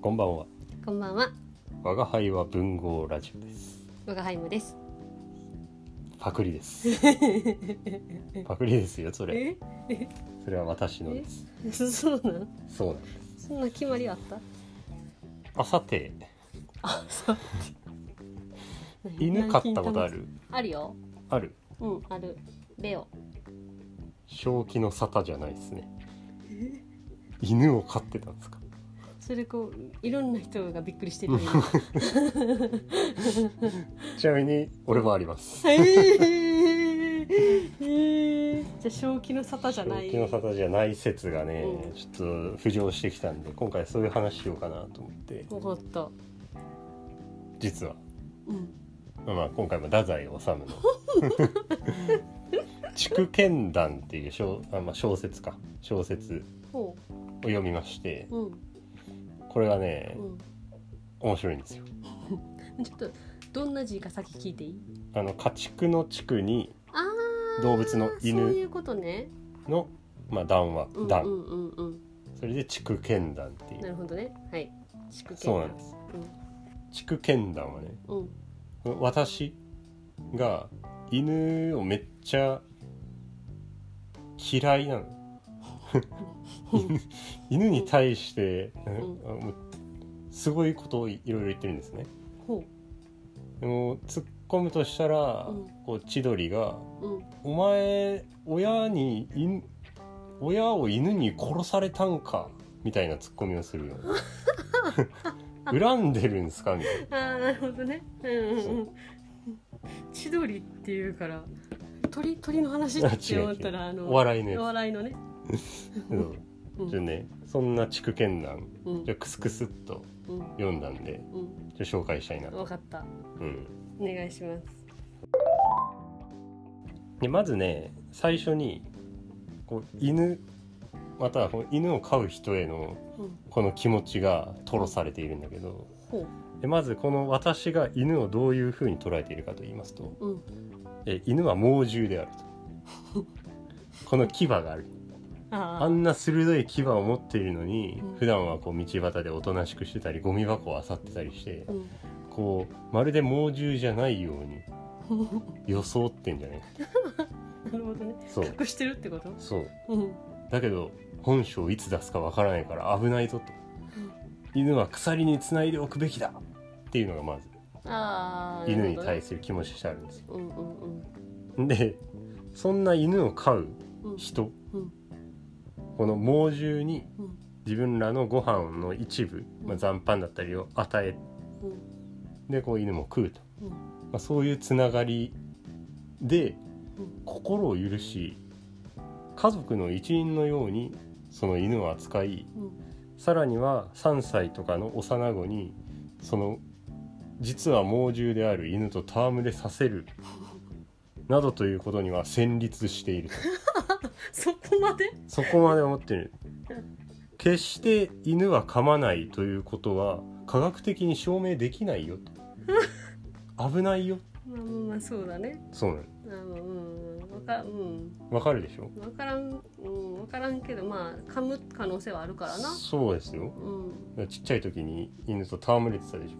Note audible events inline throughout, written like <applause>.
こんばんは。こんばんは、我が輩は文豪ラジオです。我が輩もです。パクリです。<laughs> パクリですよ、それ。え、それは私のです。そうなの？そうなんです。そんな決まりあった？あさて、あ、そう。犬飼ったことあ？る？あるよ。ある？うん、ある。レオ。正気の沙汰じゃないですね。犬を飼ってたんですか？それこういろんな人がびっくりしてるよ。<laughs> ちなみに、俺もあります。へえー。<laughs> じゃあ正気の沙汰じゃない。正気の沙汰じゃない説がね、うんちょっと浮上してきたんで、今回そういう話しようかなと思って、おほっと。実は。うん。まあまあ今回も太宰治の「<laughs> 筑剣談」っていう小あ、まあ、小説か小説ほを読みましてう。うん。これがねう面白いんですよ。ん。<laughs> ちょっとどんな字か先聞いていい？あの家畜の畜にああ。動物の犬そういうことね。の、まあ、談話うん談、うんうんうん。それで筑剣談っていうなるほどね。はい。宿そうなんです。筑剣談はねうん。うん。私が犬をめっちゃ嫌いなの <laughs> 犬 <laughs> 犬に対して、うすごいことをいいろいろ言ってるんですねほでも突っ込むとしたら、うんこう千鳥がう。うん。「お前親に犬親を犬に殺されたんか」みたいな突っ込みをするよ <laughs> 恨んでるんすか？みたいなああなるほどね。うんうんそううん。千鳥っていうから鳥鳥の話って思ったらあのお笑いのやつお笑いのね。じゃあねそんな筑剣談うんじゃあクスクスっとうん読んだんでうん。じゃあ紹介したいなと、わかった。うん、お願いします。でまずね最初にこう犬または犬を飼う人へのうん。この気持ちが吐露されているんだけどほでまずこの私が犬をどういうふうに捉えているかと言いますとう。うん。え犬は猛獣であると <laughs> この牙があるあんな鋭い牙を持っているのに、うん普段はこう道端でおとなしくしてたりゴミ箱を漁ってたりしてうん。こうまるで猛獣じゃないように <laughs> 装ってんじゃないかなるほどね。そう隠してるってこと？そううん。だけど本性をいつ出すかわからないから危ないぞと犬は鎖につないでおくべきだっていうのがまず。犬に対すする気持ちとしてあるんですよる。うんうんでそんな犬を飼ううん。うん。人うん。この猛獣にうん。自分らのご飯の一部、まあ、残飯だったりを与えうん。でこう犬も食うと、うん。まあ、そういうつながりでうん心を許し家族の一員のようにその犬を扱いうん。さらには3歳とかの幼子にその実は猛獣である犬と戯れさせるなどということには戦慄していると <laughs> そこまで？そこまで思ってる決して犬は噛まないということは科学的に証明できないよと危ないよまあまあまあそうだね。そうなのあのうん。わかうん。わかるでしょ？わからん、うん、わからんけど、まあ、噛む可能性はあるからな。そうですようん、ちっちゃい時に犬と戯れてたでしょ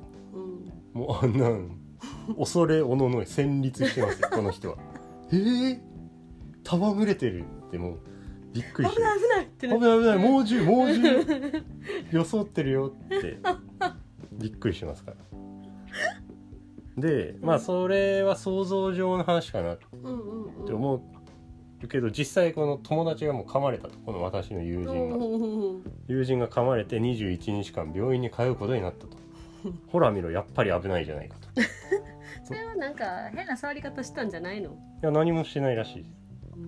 うん、もうあんなん恐れおののい戦慄してますよ <laughs> この人は。ええー、戯れてるってもうびっくりして危ない危ないって危ない危ない猛獣猛獣。装ってるよってびっくりしますから。でまあそれは想像上の話かなっ。て。思うけど実際この友達がもう噛まれたとこの私の友人が。うん友人が噛まれて21日間病院に通うことになったと <laughs> ほら見ろやっぱり危ないじゃないかと。い <laughs> それはなんか変な触り方したんじゃないの？や何もしてないらしい。う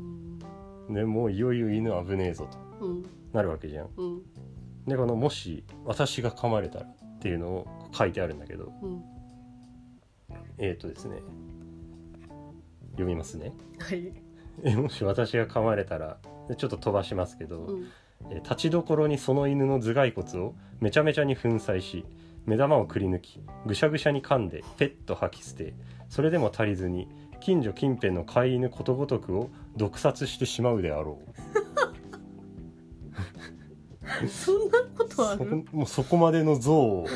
ん、でもういよいよ犬危ねえぞと。うん、なるわけじゃん。うん、でこのもし私が噛まれたらっていうのを書いてあるんだけどうん。えっ、ー、とですね。読みますね。はい。<laughs> えもし私が噛まれたらちょっと飛ばしますけど、うん、えー立ちどころにその犬の頭蓋骨をめちゃめちゃに粉砕し目玉をくり抜きぐしゃぐしゃに噛んでペッと吐き捨てそれでも足りずに近所近辺の飼い犬ことごとくを毒殺してしまうであろう。そんなことあそるこもうそこまでの像を。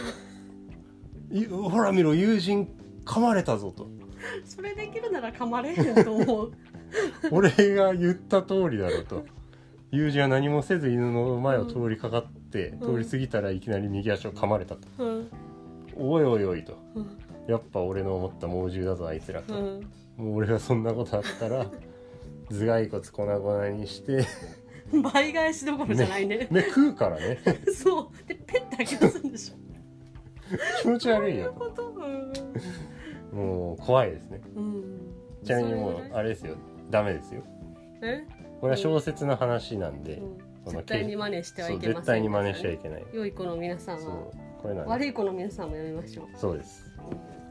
いほら見ろ友人噛まれたぞと。それできるなら噛まれへんと思う。<laughs> 俺が言った通りだろうと。友人は何もせず犬の前を通りかかって、うん。通り過ぎたらいきなり右足を噛まれたと、うん。おいおいおいと。うん。やっぱ俺の思った猛獣だぞあいつらと、うん。もう俺がそんなことあったら <laughs> 頭蓋骨粉々にして倍返しどころじゃないね。目食うからね。<laughs> そう。でペッて吐き出すんでしょ。<laughs> 気持ち悪いよもう怖いですね。ちなみにもそうれあれですよ。ダメですよ。え、これは小説の話なんで、うん、絶対に真似してはいけません絶対に真似しちゃいけない。良い子の皆さんは。これなんで悪い子の皆さんもやめましょう、そうです。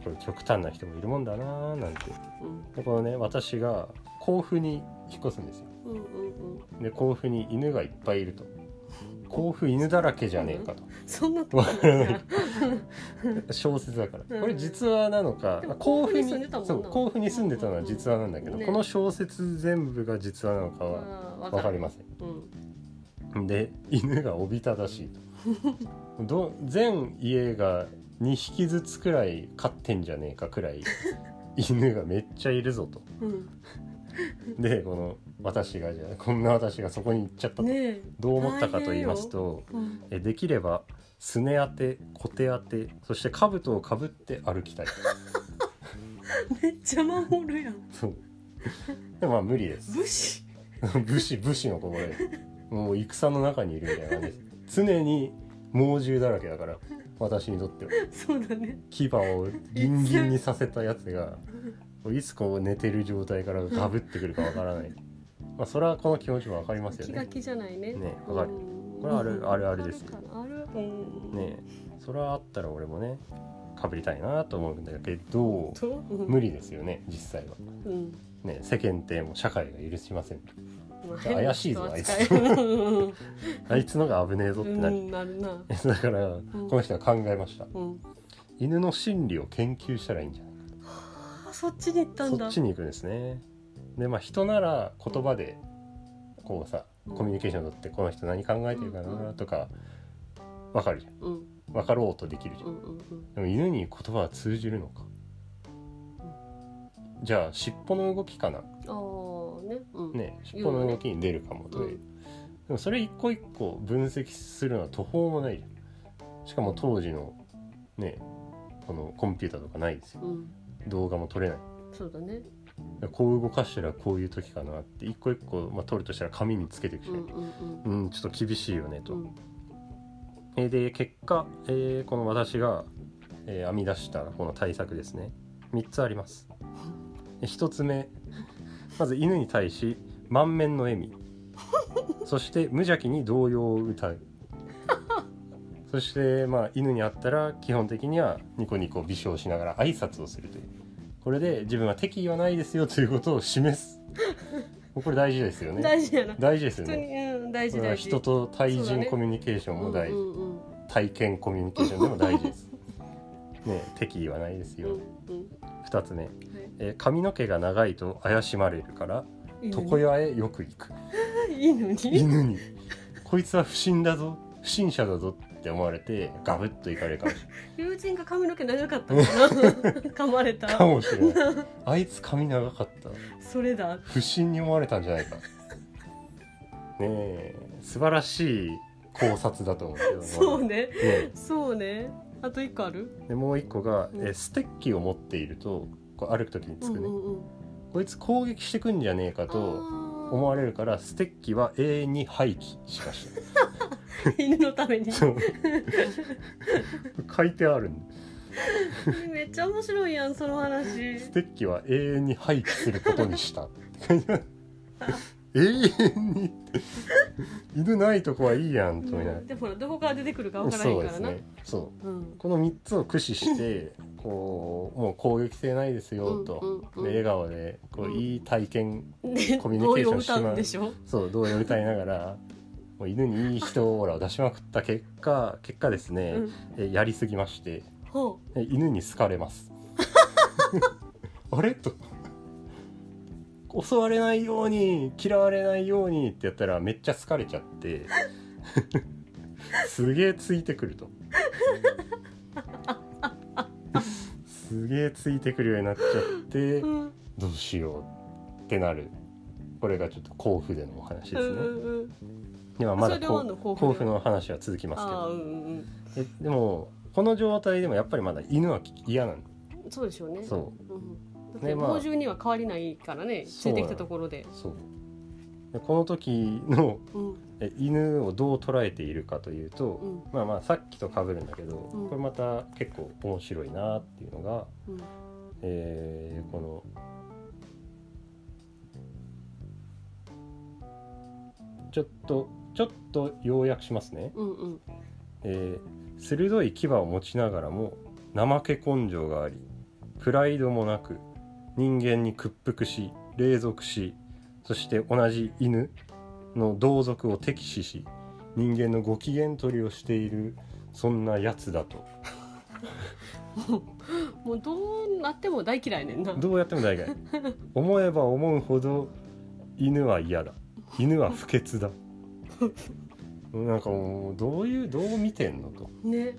これ極端な人もいるもんだなーなんて。うん、でこのね私が甲府に引っ越すんですよ。うんうんうん。で甲府に犬がいっぱいいると。甲府犬だらけじゃねえかと。そんなと小説だから。うん。これ実話なのか甲府にそう甲府に住んでたのは実話なんだけどね。この小説全部が実話なのかは分かりません。うんで犬がおびただしい。と <laughs> ど全家が2匹ずつくらい飼ってんじゃねえかくらい犬がめっちゃいるぞと。うん。でこの私がじゃあこんな私がそこに行っちゃったと、ねえ。どう思ったかと言いますとうん。えできればすね当て小手当てそして兜をかぶって歩きたい。<laughs> めっちゃ守るやん。そう。でもまあ無理です。武士武士武士の心でもう戦の中にいるみたいな感じ。です常に猛獣だらけだから私にとっては。そうだね。牙をギンギンにさせたやつがいつこう寝てる状態からガブってくるかわからない。まあそれはこの気持ちもわかりますよね。気が気じゃないね。ねわかる。うんこれはあるあるあるです。よあるうん。ねそれはあったら俺もねかぶりたいなと思うんだけど無理ですよね実際は。うん。ね世間体も社会が許しませんまあ怪しいぞ変な人扱い。うん <laughs> あいつのが危ねえぞってなる、うんなるな。<laughs> だからこの人は考えました。うん。犬の心理を研究したらいいんじゃないあそっちに行ったんそだっちに行くんですね。でまあ人なら言葉でこうさうん。コミュニケーションを取ってこの人何考えてるかなとか分かるじゃん。うん。分かろうとできるじゃうんんうんうん。でも犬に言葉は通じるのか。じゃあ尻尾の動きかな。ああね。うん。ね尻尾の動きに出るかもという、うん。でもそれ一個一個分析するのは途方もないじゃん。しかも当時のねこのコンピューターとかないですよ。うん。動画も撮れない。そうだね。こう動かしたらこういう時かなって一個一個、まあ、撮るとしたら紙につけていくしうんかうん。うん、ちょっと厳しいよねと、うん。えーで結果、えーこの私が、えー編み出したこの対策ですね。3つあります。<laughs> 1つ目まず犬に対し満面の笑み。<laughs> そして無邪気に童謡を歌う。そしてまあ犬に会ったら基本的にはニコニコ微笑しながら挨拶をするという。これで自分は敵意はないですよということを示す。これ大事ですよね。大事やな。大事ですよね。にうん大事人と対人コミュニケーションも大事、うんうん。体験コミュニケーションでも大事ですね敵意はないですよ、うんうん。2つ目、はい。えー髪の毛が長いと怪しまれるから床屋へよく行く。<laughs> 犬に？犬に。こいつは不審だぞ。不審者だぞって思われてガブッと行かれるかもし <laughs> 友人が髪の毛長かったかな？<laughs> 噛まれれないかたもしれない。あいつ髪長かった。それだ。不審に思われたんじゃないか。ねえ素晴らしい考察だと思うけどそうね。ねそうねあと一個ある？でもう一個が、うん。えーステッキを持っているとこう歩く時につくね、うんうんうん。こいつ攻撃してくんじゃねえかと思あわれるからステッキは永遠に廃棄しましー <laughs> 犬のために。書いてあるんで。めっちゃ面白いやんその話。ステッキは永遠に廃棄することにした。<laughs> 永遠に <laughs> 犬ないとこはいいやんと思いながら、でもほらどこから出てくるかわからへそうんからな。ですねそう。うん。この3つを駆使して <laughs> こうもう攻撃性ないですよと、うんうんうん。で笑顔でこううんいい体験でコミュニケーションしまう。しょ？そう童謡歌いながらもう犬にいい人オーラを出しまくった結果結果ですね、うん。えやりすぎまして犬に好かれます。<laughs> あれ？と襲われないように嫌われないようにってやったらめっちゃ好かれちゃって <laughs> すげえついてくると。すげえついてくるようになっちゃってうんどうしようってなる。これがちょっと甲府でのお話ですね、うんうんうん。ではまだ甲府の話は続きますけど。うんうんえでもこの状態でもやっぱりまだ犬は嫌なのうんそうでしょうね。そう。ん、だってねまあ。猛獣には変わりないからねついてきたところでこの時のうん。え犬をどう捉えているかというと、うん。まあまあさっきと被るんだけど、うん。これまた結構面白いなっていうのが、うん。えーこのちょっとちょっと要約しますね、うんうん。えー鋭い牙を持ちながらも怠け根性がありプライドもなく人間に屈服し隷属しそして同じ犬の同族を敵視し人間のご機嫌取りをしているそんなやつだと。<laughs> もうどうなっても大嫌いねんな。どうやっても大概思えば思うほど犬は嫌だ。犬は不潔だ。<laughs> なんかもうどういうどう見てんのと。ね。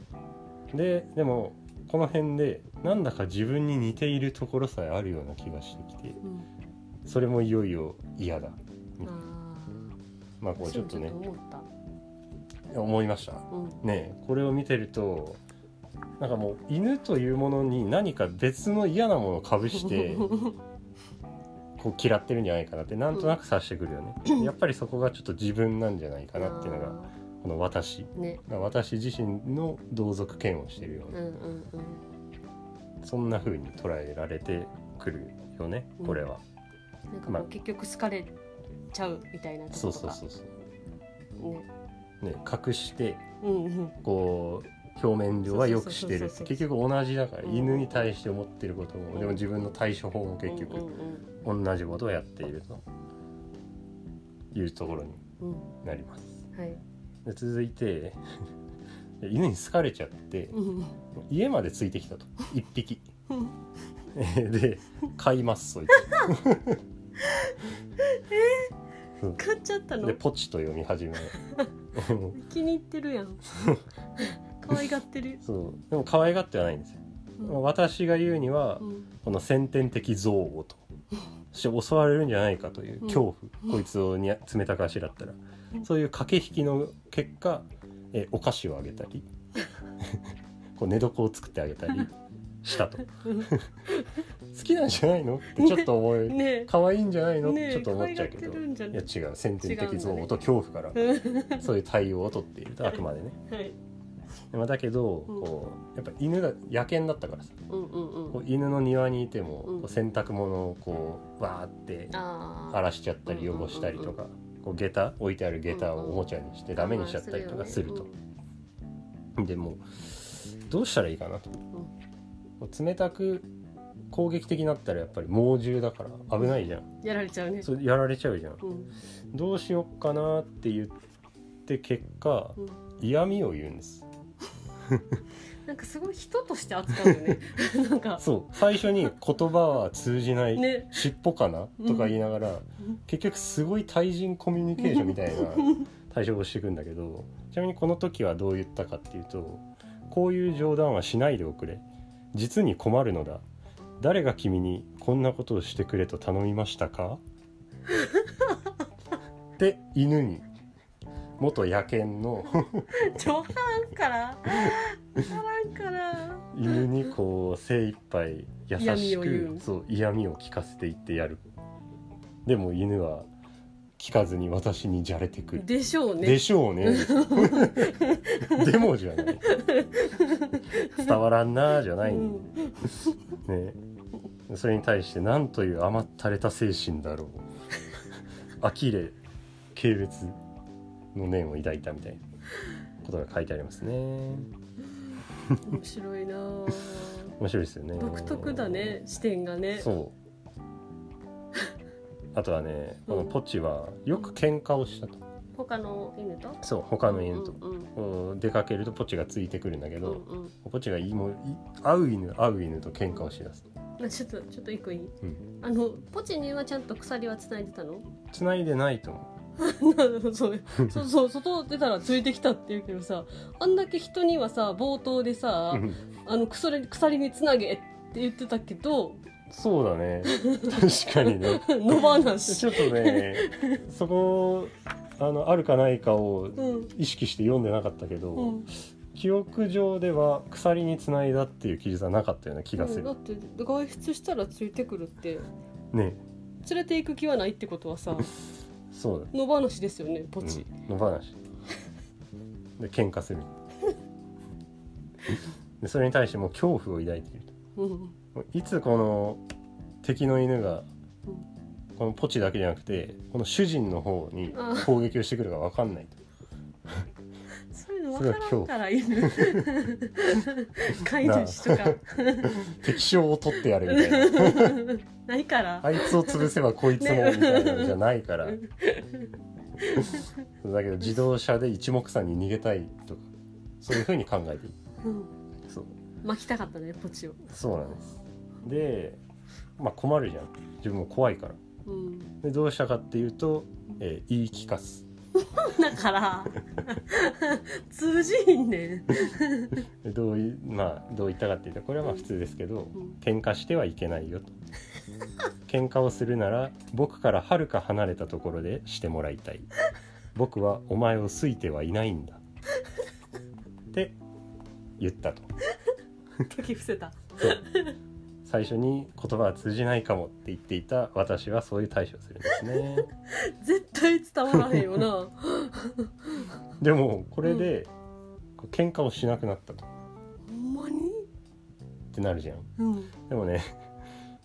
ででもこの辺でなんだか自分に似ているところさえあるような気がしてきてうんそれもいよいよ嫌だ。あまあこあうちょっとね。思いました。うん。ねえこれを見てるとなんかもう犬というものに何か別の嫌なものをかぶして <laughs> こう嫌ってるんじゃないかなってなんとなく察してくるよね。<laughs> やっぱりそこがちょっと自分なんじゃないかなっていうのがあこの私ーね私自身の同族嫌悪してるような。うんうんうん。そんな風に捉えられてくるよねこれは、なんかまあ。結局好かれちゃうみたいなそうそうそうそう。ね。ね隠してうんうん。こう表面上はよくしてる結局同じだからうん。犬に対して思ってることもうん。でも自分の対処法も結うん局うん。同じことをやっているというところにうんうん。なります。はいで続いて <laughs> 犬に好かれちゃってうん家までついてきたと。一匹。う <laughs> んで飼いますそいつ。<laughs> 買っちゃったの？でポチと読み始め。気に入ってるやん。可愛がってる。そう。でも可愛がってはないんですよ。うん。私が言うにはうん。この先天的憎悪とそして襲われるんじゃないかという恐怖、こいつをにゃ冷たくあしらったら、うんそういう駆け引きの結果えお菓子をあげたり <laughs> こう寝床を作ってあげたりしたと。好きなんじゃないの？ってちょっと思い、<laughs> ね。え可愛いんじゃないの、ね。えちょっと思っちゃうけど。可愛がってるんじゃい？や違う先天的憎悪と恐怖から。そういう対応を取っているとあくまでね。はい。でもだけどうん。こうやっぱ犬が野犬だったからさ。う犬の庭にいても、うん。こう洗濯物をこうわーってあ荒らしちゃったり汚したりとか、こう下駄置いてある下駄をおもちゃにしてダメにしちゃったりとかすると、でもうどうしたらいいかなと、冷たく攻撃的になったらやっぱり猛獣だから危ないじゃん、やられちゃうね。それやられちゃうじゃん。うん。どうしよっかなって言って結果うん。嫌味を言うんです <laughs> なんかすごい人として扱うよね。<laughs> なんか。そう。最初に言葉は通じない、ね。尻尾かな？とか言いながら、結局すごい対人コミュニケーションみたいな <laughs> 対処をしていくんだけどちなみにこの時はどう言ったかっていうとこういう冗談はしないでおくれ。実に困るのだ。誰が君にこんなことをしてくれと頼みましたか？<laughs> で犬に元野犬の <laughs> から？んから？犬にこう精一杯優嫌しくそう嫌味を聞かせていってやる。でも犬は聞かずに私にじゃれてくる。でしょうね。でしょうね。<laughs> でもじゃない。伝わらんなじゃない、うん。ね。それに対して何という甘ったれた精神だろう。呆れ軽蔑の念を抱いたみたいなことが書いてありますね。面白いなあ。面白いですよね。独特だね視点がね。そう。あとはねこのポチはよく喧嘩をしたと。他の犬と？そう他の犬と、うんうん出かけるとポチがついてくるんだけど、うんうん。ポチがいもうい会う犬会う犬と喧嘩をしだすちょっとちょっと一個いい？うん、あのポチにはちゃんと鎖はつないでたの？繋いでないと思そうそうそう外出たらついてきたって言うけどさあんだけ人にはさ冒頭でさうん。あの鎖鎖につなげって言ってたけどそうだね。<laughs> 確かにね。野放し。ちょっとねそこあのあるかないかをうん。意識して読んでなかったけど、うん。記憶上では鎖につないだっていう記述はなかったような気がする、だって外出したらついてくるってね。連れて行く気はないってことはさそうだ野放しですよねポチ、うん、野放し。で喧嘩する。<laughs> でそれに対してもう恐怖を抱いているうん。もういつこの敵の犬がうん。このポチだけじゃなくてこの主人の方に攻撃をしてくるか分かんないとそういうの分からんから犬飼い主とか。敵将を取ってやるみたいな。ないから。あいつを潰せばこいつもみたいなのじゃないから、だけど自動車で一目散に逃げたいとか。そういうふうに考えているうん。そう。巻きたかったねポチを。そうなんです。でまあ困るじゃん。自分も怖いから。うん。でどうしたかっていうと、えー言い聞かすだから。通じんねん。でどういまあどう言ったかっていうとこれはまあ普通ですけど、うん。喧嘩してはいけないよと。喧嘩をするなら僕からはるか離れたところでしてもらいたい。僕はお前を好いてはいないんだ。って言ったと。時伏せた。そう最初に言葉は通じないかもって言っていた私はそういう対処をするんですね。<laughs> 絶対伝わらへんよな。<laughs> でもこれで、こう喧嘩をしなくなったと。ほんまに？ってなるじゃん。うん。でもね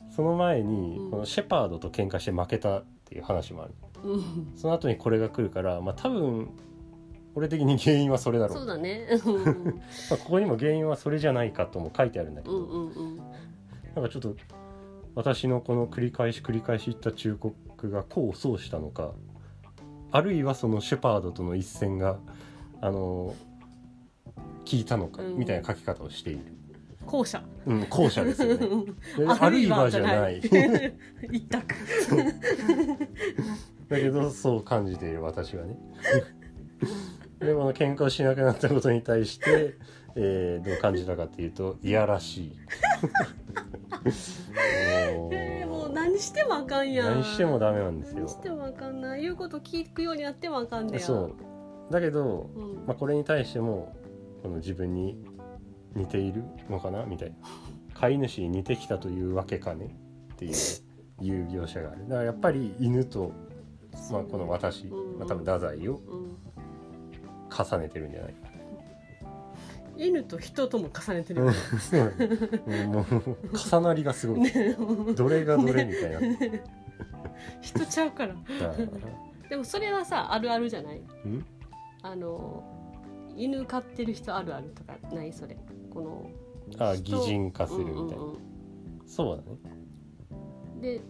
その前にうん。このシェパードと喧嘩して負けたっていう話もある。うん。その後にこれが来るからまあ多分俺的に原因はそれだろうそうだね。うん。<laughs> まあ、ここにも原因はそれじゃないかとも書いてあるんだけど、うんうんうんなんかちょっと私のこの繰り返し繰り返し言った忠告が功を奏したのかあるいはそのシェパードとの一戦があの聞いたのかうん。みたいな書き方をしている、後者。うん、後者ですよね。<laughs> であるいはじゃない。<laughs> 一択。だけどそう感じている私はね。<laughs> でも喧嘩をしなくなったことに対して、えーどう感じたかっていうといやらしい。も <laughs> うえーもう何してもあかんやん。何してもダメなんですよ。何してもあかんな。言うこと聞くようになってもあかんねや。そう。だけど、うん。まあ、これに対してもこの自分に似ているのかな？みたいな。飼い主に似てきたというわけかね？っていういう描写がある。だからやっぱり犬と、まあ、この私、うん。まあ、多分太宰をうん。重ねてるんじゃないか犬と人とも重ねてるよね。そううんもう重なりがすごい、ねどれがどれみたいな。ね。人ちゃうから。だから。でもそれはさあるあるじゃない？うん？あの犬飼ってる人あるあるとかない？それ。このあ人。擬人化するみたいな、うんうんそうだね。うんで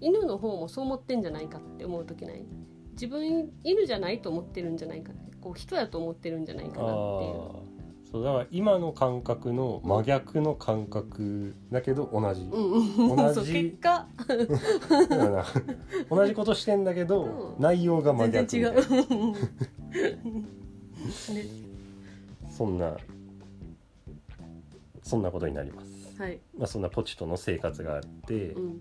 犬の方もそう思ってんじゃないかって思う時ない？自分犬じゃないと思ってるんじゃないかってこう人やと思ってるんじゃないかなっていう。ああそうだから今の感覚の真逆の感覚だけど同じ、うんうん。同じ。結果。同じことしてんだけど、うん。内容が真全然逆みたいな。違う。ね <laughs> そんなそんなことになります、はい。まあ、そんなポチとの生活があって、うん。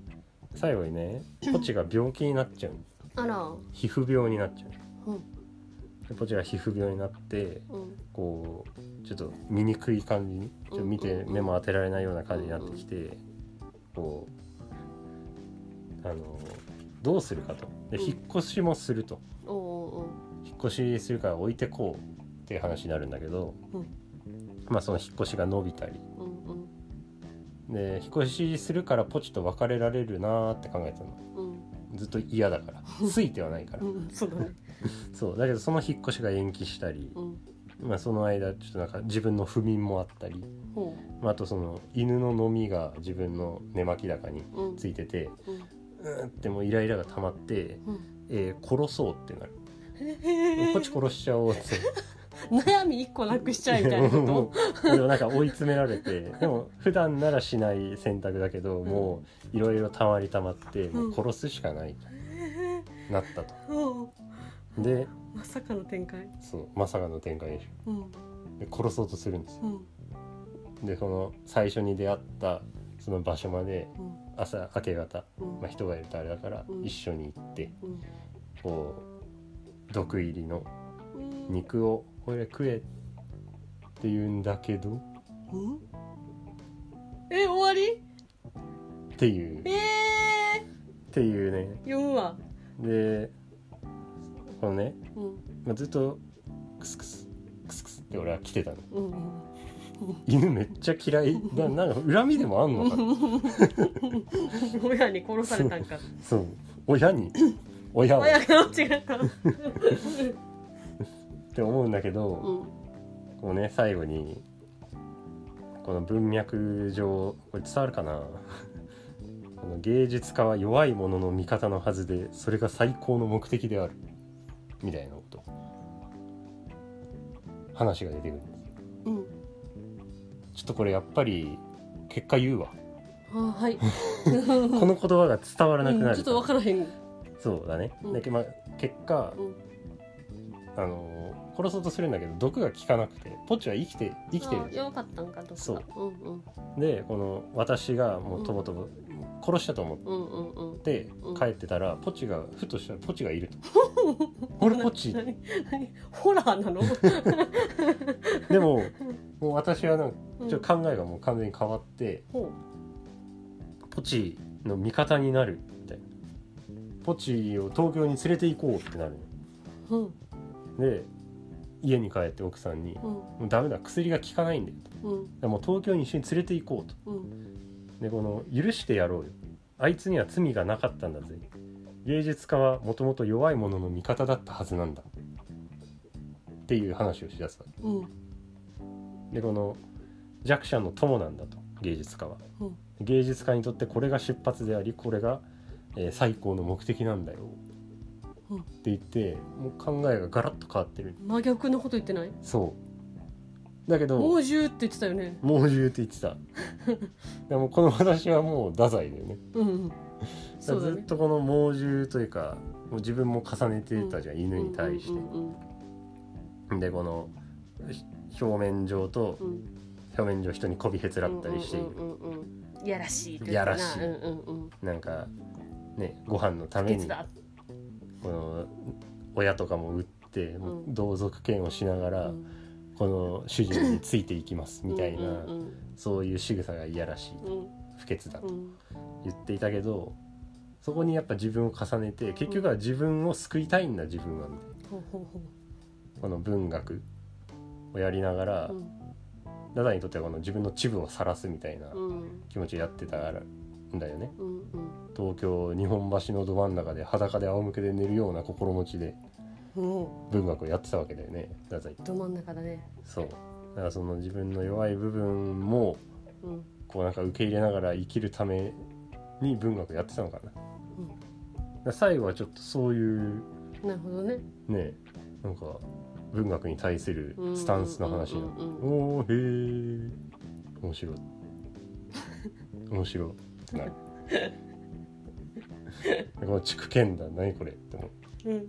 最後にねポチが病気になっちゃう。あら。皮膚病になっちゃう。うん。でポチが皮膚病になってうん。こうちょっと見にくい感じにちょっと見て目も当てられないような感じになってきてこうあのどうするかと。でうん。引っ越しもすると。引っ越しするから置いてこうっていう話になるんだけど、うん。まあその引っ越しが伸びたり。で引っ越しするからポチと別れられるなーって考えてたの。うん。ずっと嫌だから。<laughs> ついてはないから。うんそうだけどその引っ越しが延期したり、うん。まあ、その間ちょっとなんか自分の不眠もあったり、ほまあ、あとその犬の飲みが自分の寝巻き高にううん。ついててうん。うーんってもうイライラが溜まって、うん。えー殺そうってなる。へポチ殺しちゃおうって。悩み一個なくしちゃえみたいなもこうでもなんか追い詰められてでも普段ならしない選択だけど、もういろいろたまりたまってもう殺すしかない。となったと。うんでまさかの展開。そうまさかの展開でしうん。ょで殺そうとするんですよ。うん。でこの最初に出会ったその場所までうん。朝明け方、うん。まあ、人がいるとあれだからうん。一緒に行ってうん。こう毒入りのうん。肉をこれ食えって言うんだけどうん。え終わり？っていう。っえていうね。ー、読むわ。でこのね、うん。まあ、ずっとクスクスクスクスって俺は来てたの。うん。うん犬めっちゃ嫌い。ななんか恨みでもあんのかな。親に殺されたんか。そう。親に。親を。っ親が違ったて思うんだけど、うん。こうね最後にこの文脈上これ伝わるかな。<laughs> この芸術家は弱い者の味方のはずでそれが最高の目的であるみたいなこと。話が出てくるんですうん。ちょっとこれやっぱり結果言うわ。あはい。<laughs> この言葉が伝わらなくなるうんちょっと分からへん。そうだね、うん。だけどまあ結果、うん。あの殺そうとするんだけど毒が効かなくてポッチは生きて生きてるよかったんかどっかそう。うんうん。でこの私がもうとぼとぼ殺したと思って。うん帰ってたらポチがふとしたらポチがいると。<laughs> 俺ポチ？ホラーなの？<laughs> でももう私はなんかうん。ちょっと考えがもう完全に変わってほポチの味方になるみたいな。ポチを東京に連れて行こうってなるううん。ので家に帰って奥さんに「うん。もうダメだ薬が効かないんだよ」と。うん。でもう東京に一緒に連れて行こうと。うんでこの許してやろうよ。あいつには罪がなかったんだぜ。芸術家はもともと弱い者の味方だったはずなんだ。っていう話をしだすわうん。でこの弱者の友なんだと。芸術家は。うん。芸術家にとってこれが出発でありこれが、えー最高の目的なんだよ、うん。って言ってもう考えがガラッと変わってる。真逆のこと言ってない？そうだけど猛獣って言ってたよね。猛獣って言ってた。<laughs> でもこの私はもう太宰だよね。うんうん。そうだずっねとこの猛獣というかもう自分も重ねてたじゃん、犬に対して、うんうんでこのひ表面上とうん。うん表面上人にこびへつらったりしている、うんうんうんうん。やらしいというやらしい。うんうんうん。なんかねご飯のためにこの親とかも売って、同族嫌悪しながら、うんこの主人についていきますみたいな、そういう仕草がいやらしいうん。不潔だとうん。言っていたけどそこにやっぱ自分を重ねて結局は自分を救いたいんだ自分はみたいな。この文学をやりながら、ダダにとってはこの自分の恥部を晒すみたいなうん。気持ちをやってたんだよね。東京日本橋のど真ん中で裸で仰向けで寝るような心持ちでも文学をやってたわけだよね。太宰。うど真ん中だね。そう。だからその自分の弱い部分もうん。こうなんか受け入れながら生きるために文学やってたのかな、だから最後はちょっとそういうなるほどね。ねなんか文学に対するスタンスの話おーへえ面白い。面白いってなる。<laughs> この筑剣だ。何これって思う。ん。う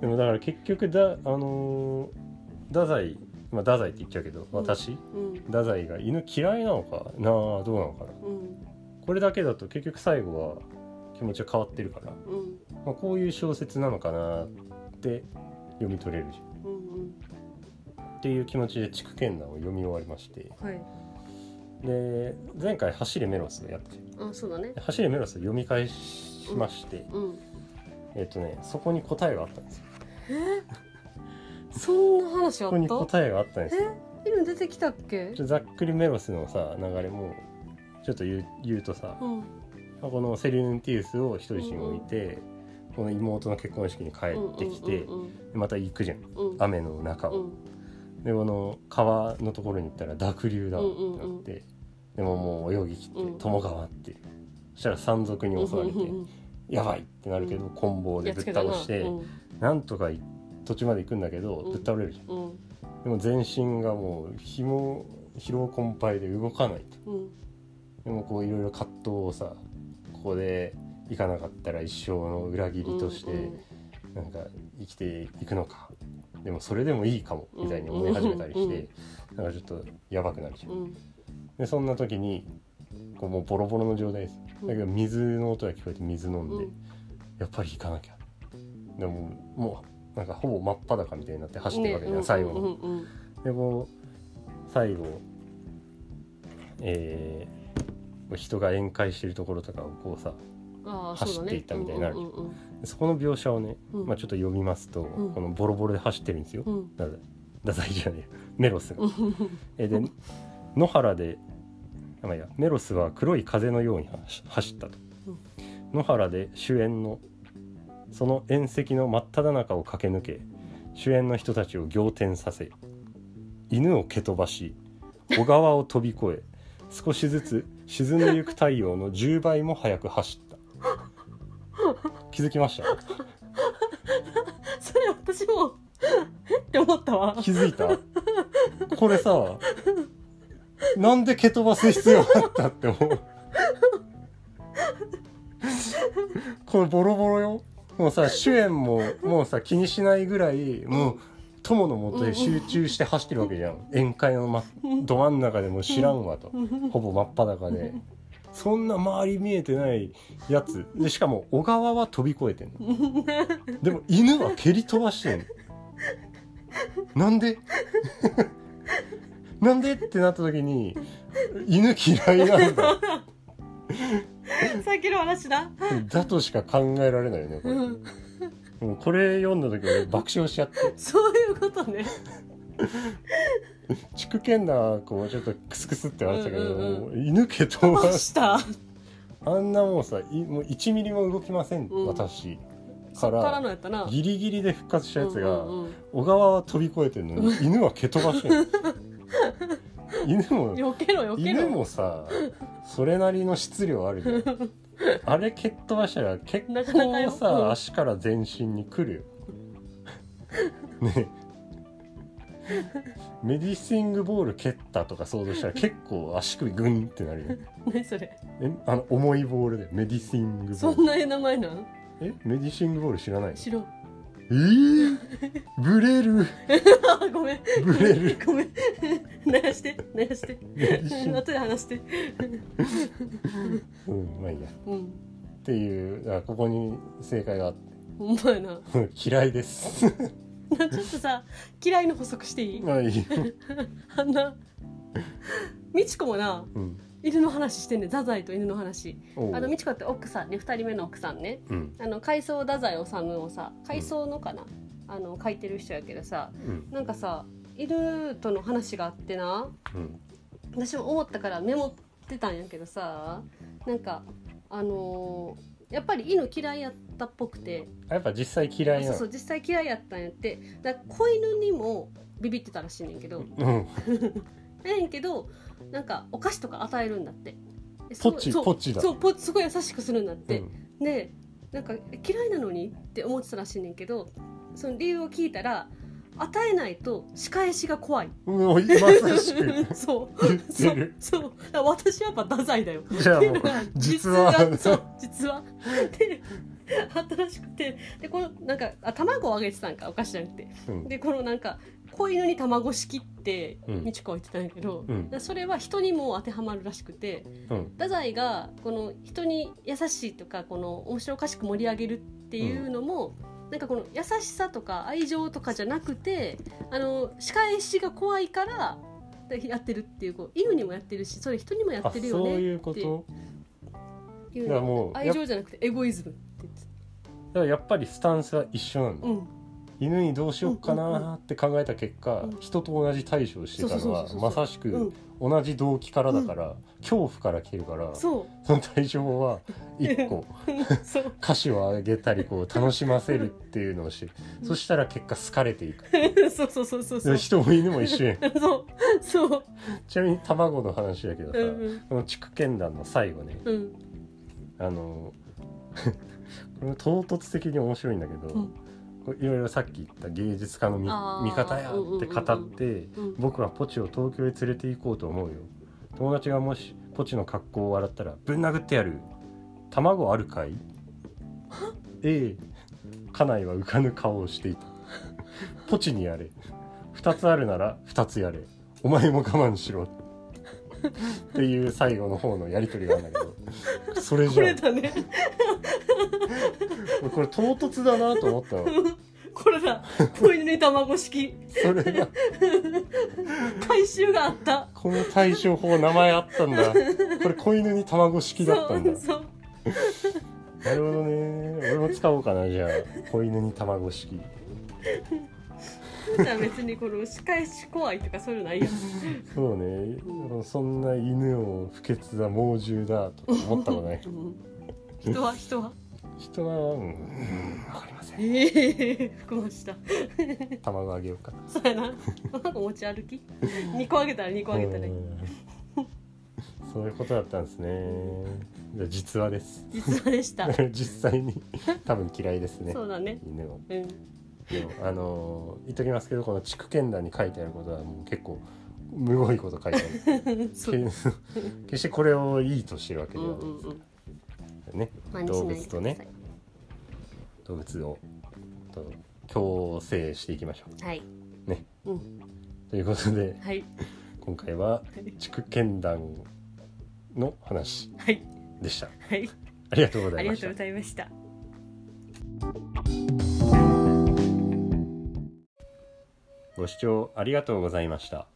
でもだから結局だあのー太宰まあ太宰って言っちゃうけど私、うん。太宰が犬嫌いなのかなあどうなのかな。うん。これだけだと結局最後は気持ちが変わってるから、うん。まあ、こういう小説なのかなって読み取れるじゃんうんうん。っていう気持ちで筑剣談を読み終わりまして。はい。で前回「走れメロス」をやって。あそうだね。で走れメロス」を読み返しまして、うんえっ、とねそこに答えがあったんですよ。そんな話あそこにった答えがあったんですよ。犬出てきたっけ？ちざっくりメロスのさ流れもちょっと言う言うとさ、うん。まあこのセリヌンティウスを人質に置いて、この妹の結婚式に帰ってきて、うんまた行くじゃん。うん。うん雨の中を、うん。でこの川のところに行ったら濁流だってなって、でももう泳ぎきってうん。友川って。そしたら山賊に襲われて、うんうんやばいってなるけど、うん。棍棒でぶっ倒して、うん。なんとかい途中まで行くんだけど、うん。ぶっ倒れるじゃん。うん。でも全身がもう紐疲労困憊で動かないと。うん。でもこういろいろ葛藤をさここで行かなかったら一生の裏切りとして、うんなんか生きていくのか。でもそれでもいいかもみたいに思い始めたりして、なんかちょっとやばくなるじゃん。でそんな時にこうもうボロボロの状態ですだけど水の音が聞こえて水飲んで、うん。やっぱり行かなきゃ。でももうなんかほぼ真っ裸みたいになって走ってるわけじゃん、ね最後の。でこう最後えー人が宴会してるところとかをこうさ走っていったみたいになるそこの描写をね、うん。まあ、ちょっと読みますと、ん。このボロボロで走ってるんですよ、うん。うんだ太宰じゃねえ。メロスが。うん。えで野原であまやメロスは黒い風のように走走ったと、うん。野原で主演のその縁石の真っ只中を駆け抜け主演の人たちを仰天させ犬を蹴飛ばし小川を飛び越え少しずつ沈んでゆく太陽の10倍も速く走った。気づきました？<laughs> それ私もえ <laughs> って思ったわ。気づいた？これさなんで蹴飛ばす必要あったって思う。これボロボロよ。もうさ主演ももうさ気にしないぐらいもう友のもとへ集中して走ってるわけじゃん。宴会の、ま、ど真ん中でも知らんわと。ほぼ真っ裸で。そんな周り見えてないやつ。でしかも小川は飛び越えてんの。でも犬は蹴り飛ばしてんの。なんで？なんでってなった時に犬嫌いなんだ。さっきの話だ。だとしか考えられないよねこれ。うん。もうこれ読んだ時俺爆笑しちゃって。そういうことね。筑健なこうちょっとクスクスって笑ってたけど、うんうん犬蹴飛どばうした。あんなもうさいもう1ミリも動きません、うん。私から。ギリギリで復活したやつが、うんうんうん。小川は飛び越えてるのに犬は蹴飛ばしてる犬も避けろ避けろ。犬もさそれなりの質量あるじゃん。<laughs> あれ蹴っ飛ばしたら結なかなかよ。構さうん足から全身に来るよ。ね。メディシングボール蹴ったとか想像したら結構足首グンってなるよ <laughs> 何それ？えあの重いボールでメディシングボール。そんな名前なんえメディシングボール知らないの？知らんえー、ブレる。あ <laughs> ごめん。ブレる。<laughs> ごめん。流して流して。メディシン後で話して。うんまあいいや。うん。っていうここに正解があって。ほんまやな。<laughs> 嫌いです。なちょっとさ嫌いの補足していい？まあいいあんな。みちこもな。うん犬の話してんねん太宰と犬の話。あのみちこって奥さんね2人目の奥さんね。うん。あの海藻太宰治をさ海藻のかな、あの書いてる人やけどさうん。なんかさ犬との話があってな。うん。私も思ったからメモってたんやけどさなんかあのーやっぱり犬嫌いやったっぽくて。あやっぱ実際嫌いなの？そうそう実際嫌いやったんやって。だ子犬にもビビってたらしいねんけど。うん。やね <laughs> んけどなんかお菓子とか与えるんだって。ポッチポッチだ。そうポすごい優しくするんだって、うん。でなんかえ嫌いなのに？って思ってたらしいねんけどその理由を聞いたら与えないと仕返しが怖い。うん <laughs> そう。そうる。そう私はやっぱ太宰だよ。<laughs> 実は。そう実は。であったらしくて。でこのなんかあ卵をあげてたんかお菓子じゃなくて。うん。でこのなんか子犬に卵式ってうん。みちこは言ってたんやけど、うん。それは人にも当てはまるらしくてうん。太宰がこの人に優しいとかこの面白おかしく盛り上げるっていうのも、なんかこの優しさとか愛情とかじゃなくてあの仕返しが怖いからやってるっていうこう犬にもやってるしそれ人にもやあってるよねそういうこってと？いうだからもう愛情じゃなくてエゴイズムってだからやっぱりスタンスは一緒なんだ。たうん犬にどうしようかなって考えた結果、うん。人と同じ対処をしてたのはまさしくうん。同じ動機からだから、恐怖から来てるからそその対処は <laughs> 一個。歌詞を上げたりこう楽しませるっていうのをしてそしたら結果好かれていく。<laughs> そうそうそうそうそう。人も犬も一緒やん。<laughs> そう。そう。ちなみに卵の話だけどさ、うんうん。この筑剣団の最後ねうん。あのこれも唐突的に面白いんだけど、いろいろさっき言った芸術家の見方やって語って、うん。僕はポチを東京へ連れて行こうと思うよ。友達がもしポチの格好を笑ったらぶん殴ってやる。卵あるかい？ええ。家内は浮かぬ顔をしていた。ポチにやれ。2つあるなら2つやれ。お前も我慢しろ。っていう最後の方のやり取りがあるんだけど。それこじゃだねこれ唐突だなと思ったの <laughs> これだ。子犬に卵式。それが回収があった。この対処法名前あったんだ。これ子犬に卵式だったんだ。そうなるほどね。俺も使おうかなじゃあ。子犬に卵式。<laughs> じゃあ別にこの仕返し怖いとかそういうのないやんそうね。そんな犬を不潔だ猛獣だとか思ったことない。<laughs> うん。人は人は人はうんうん。わかりません。ええ含ました。卵あげようかそうやな。なんか持ち歩き？2個あげたら2個あげたらいい。うん。そういうことだったんですね。じゃあ実話です。実話でした。<laughs> 実際に。多分嫌いですね。そうだね。犬を。うん。でもあのー言っときますけどこの地区圏談に書いてあることはもう結構むごいこと書いてある。<laughs> 決してこれをいいとしてるわけではうんうんうん。ないね真似しないでください。動物をと共生していきましょはい。ね。うん。うということではい。今回は地区圏談の話はい。でした。はい。ありがとうござありがとうございました。ご視聴ありがとうございました。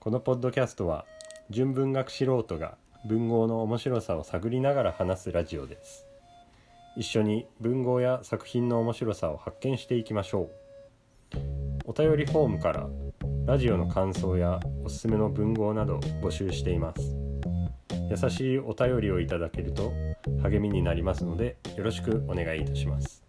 このポッドキャストは純文学素人が文豪の面白さを探りながら話すラジオです。一緒に文豪や作品の面白さを発見していきましょう。お便りフォームからラジオの感想やおすすめの文豪など募集しています。優しいお便りをいただけると励みになりますのでよろしくお願いいたします。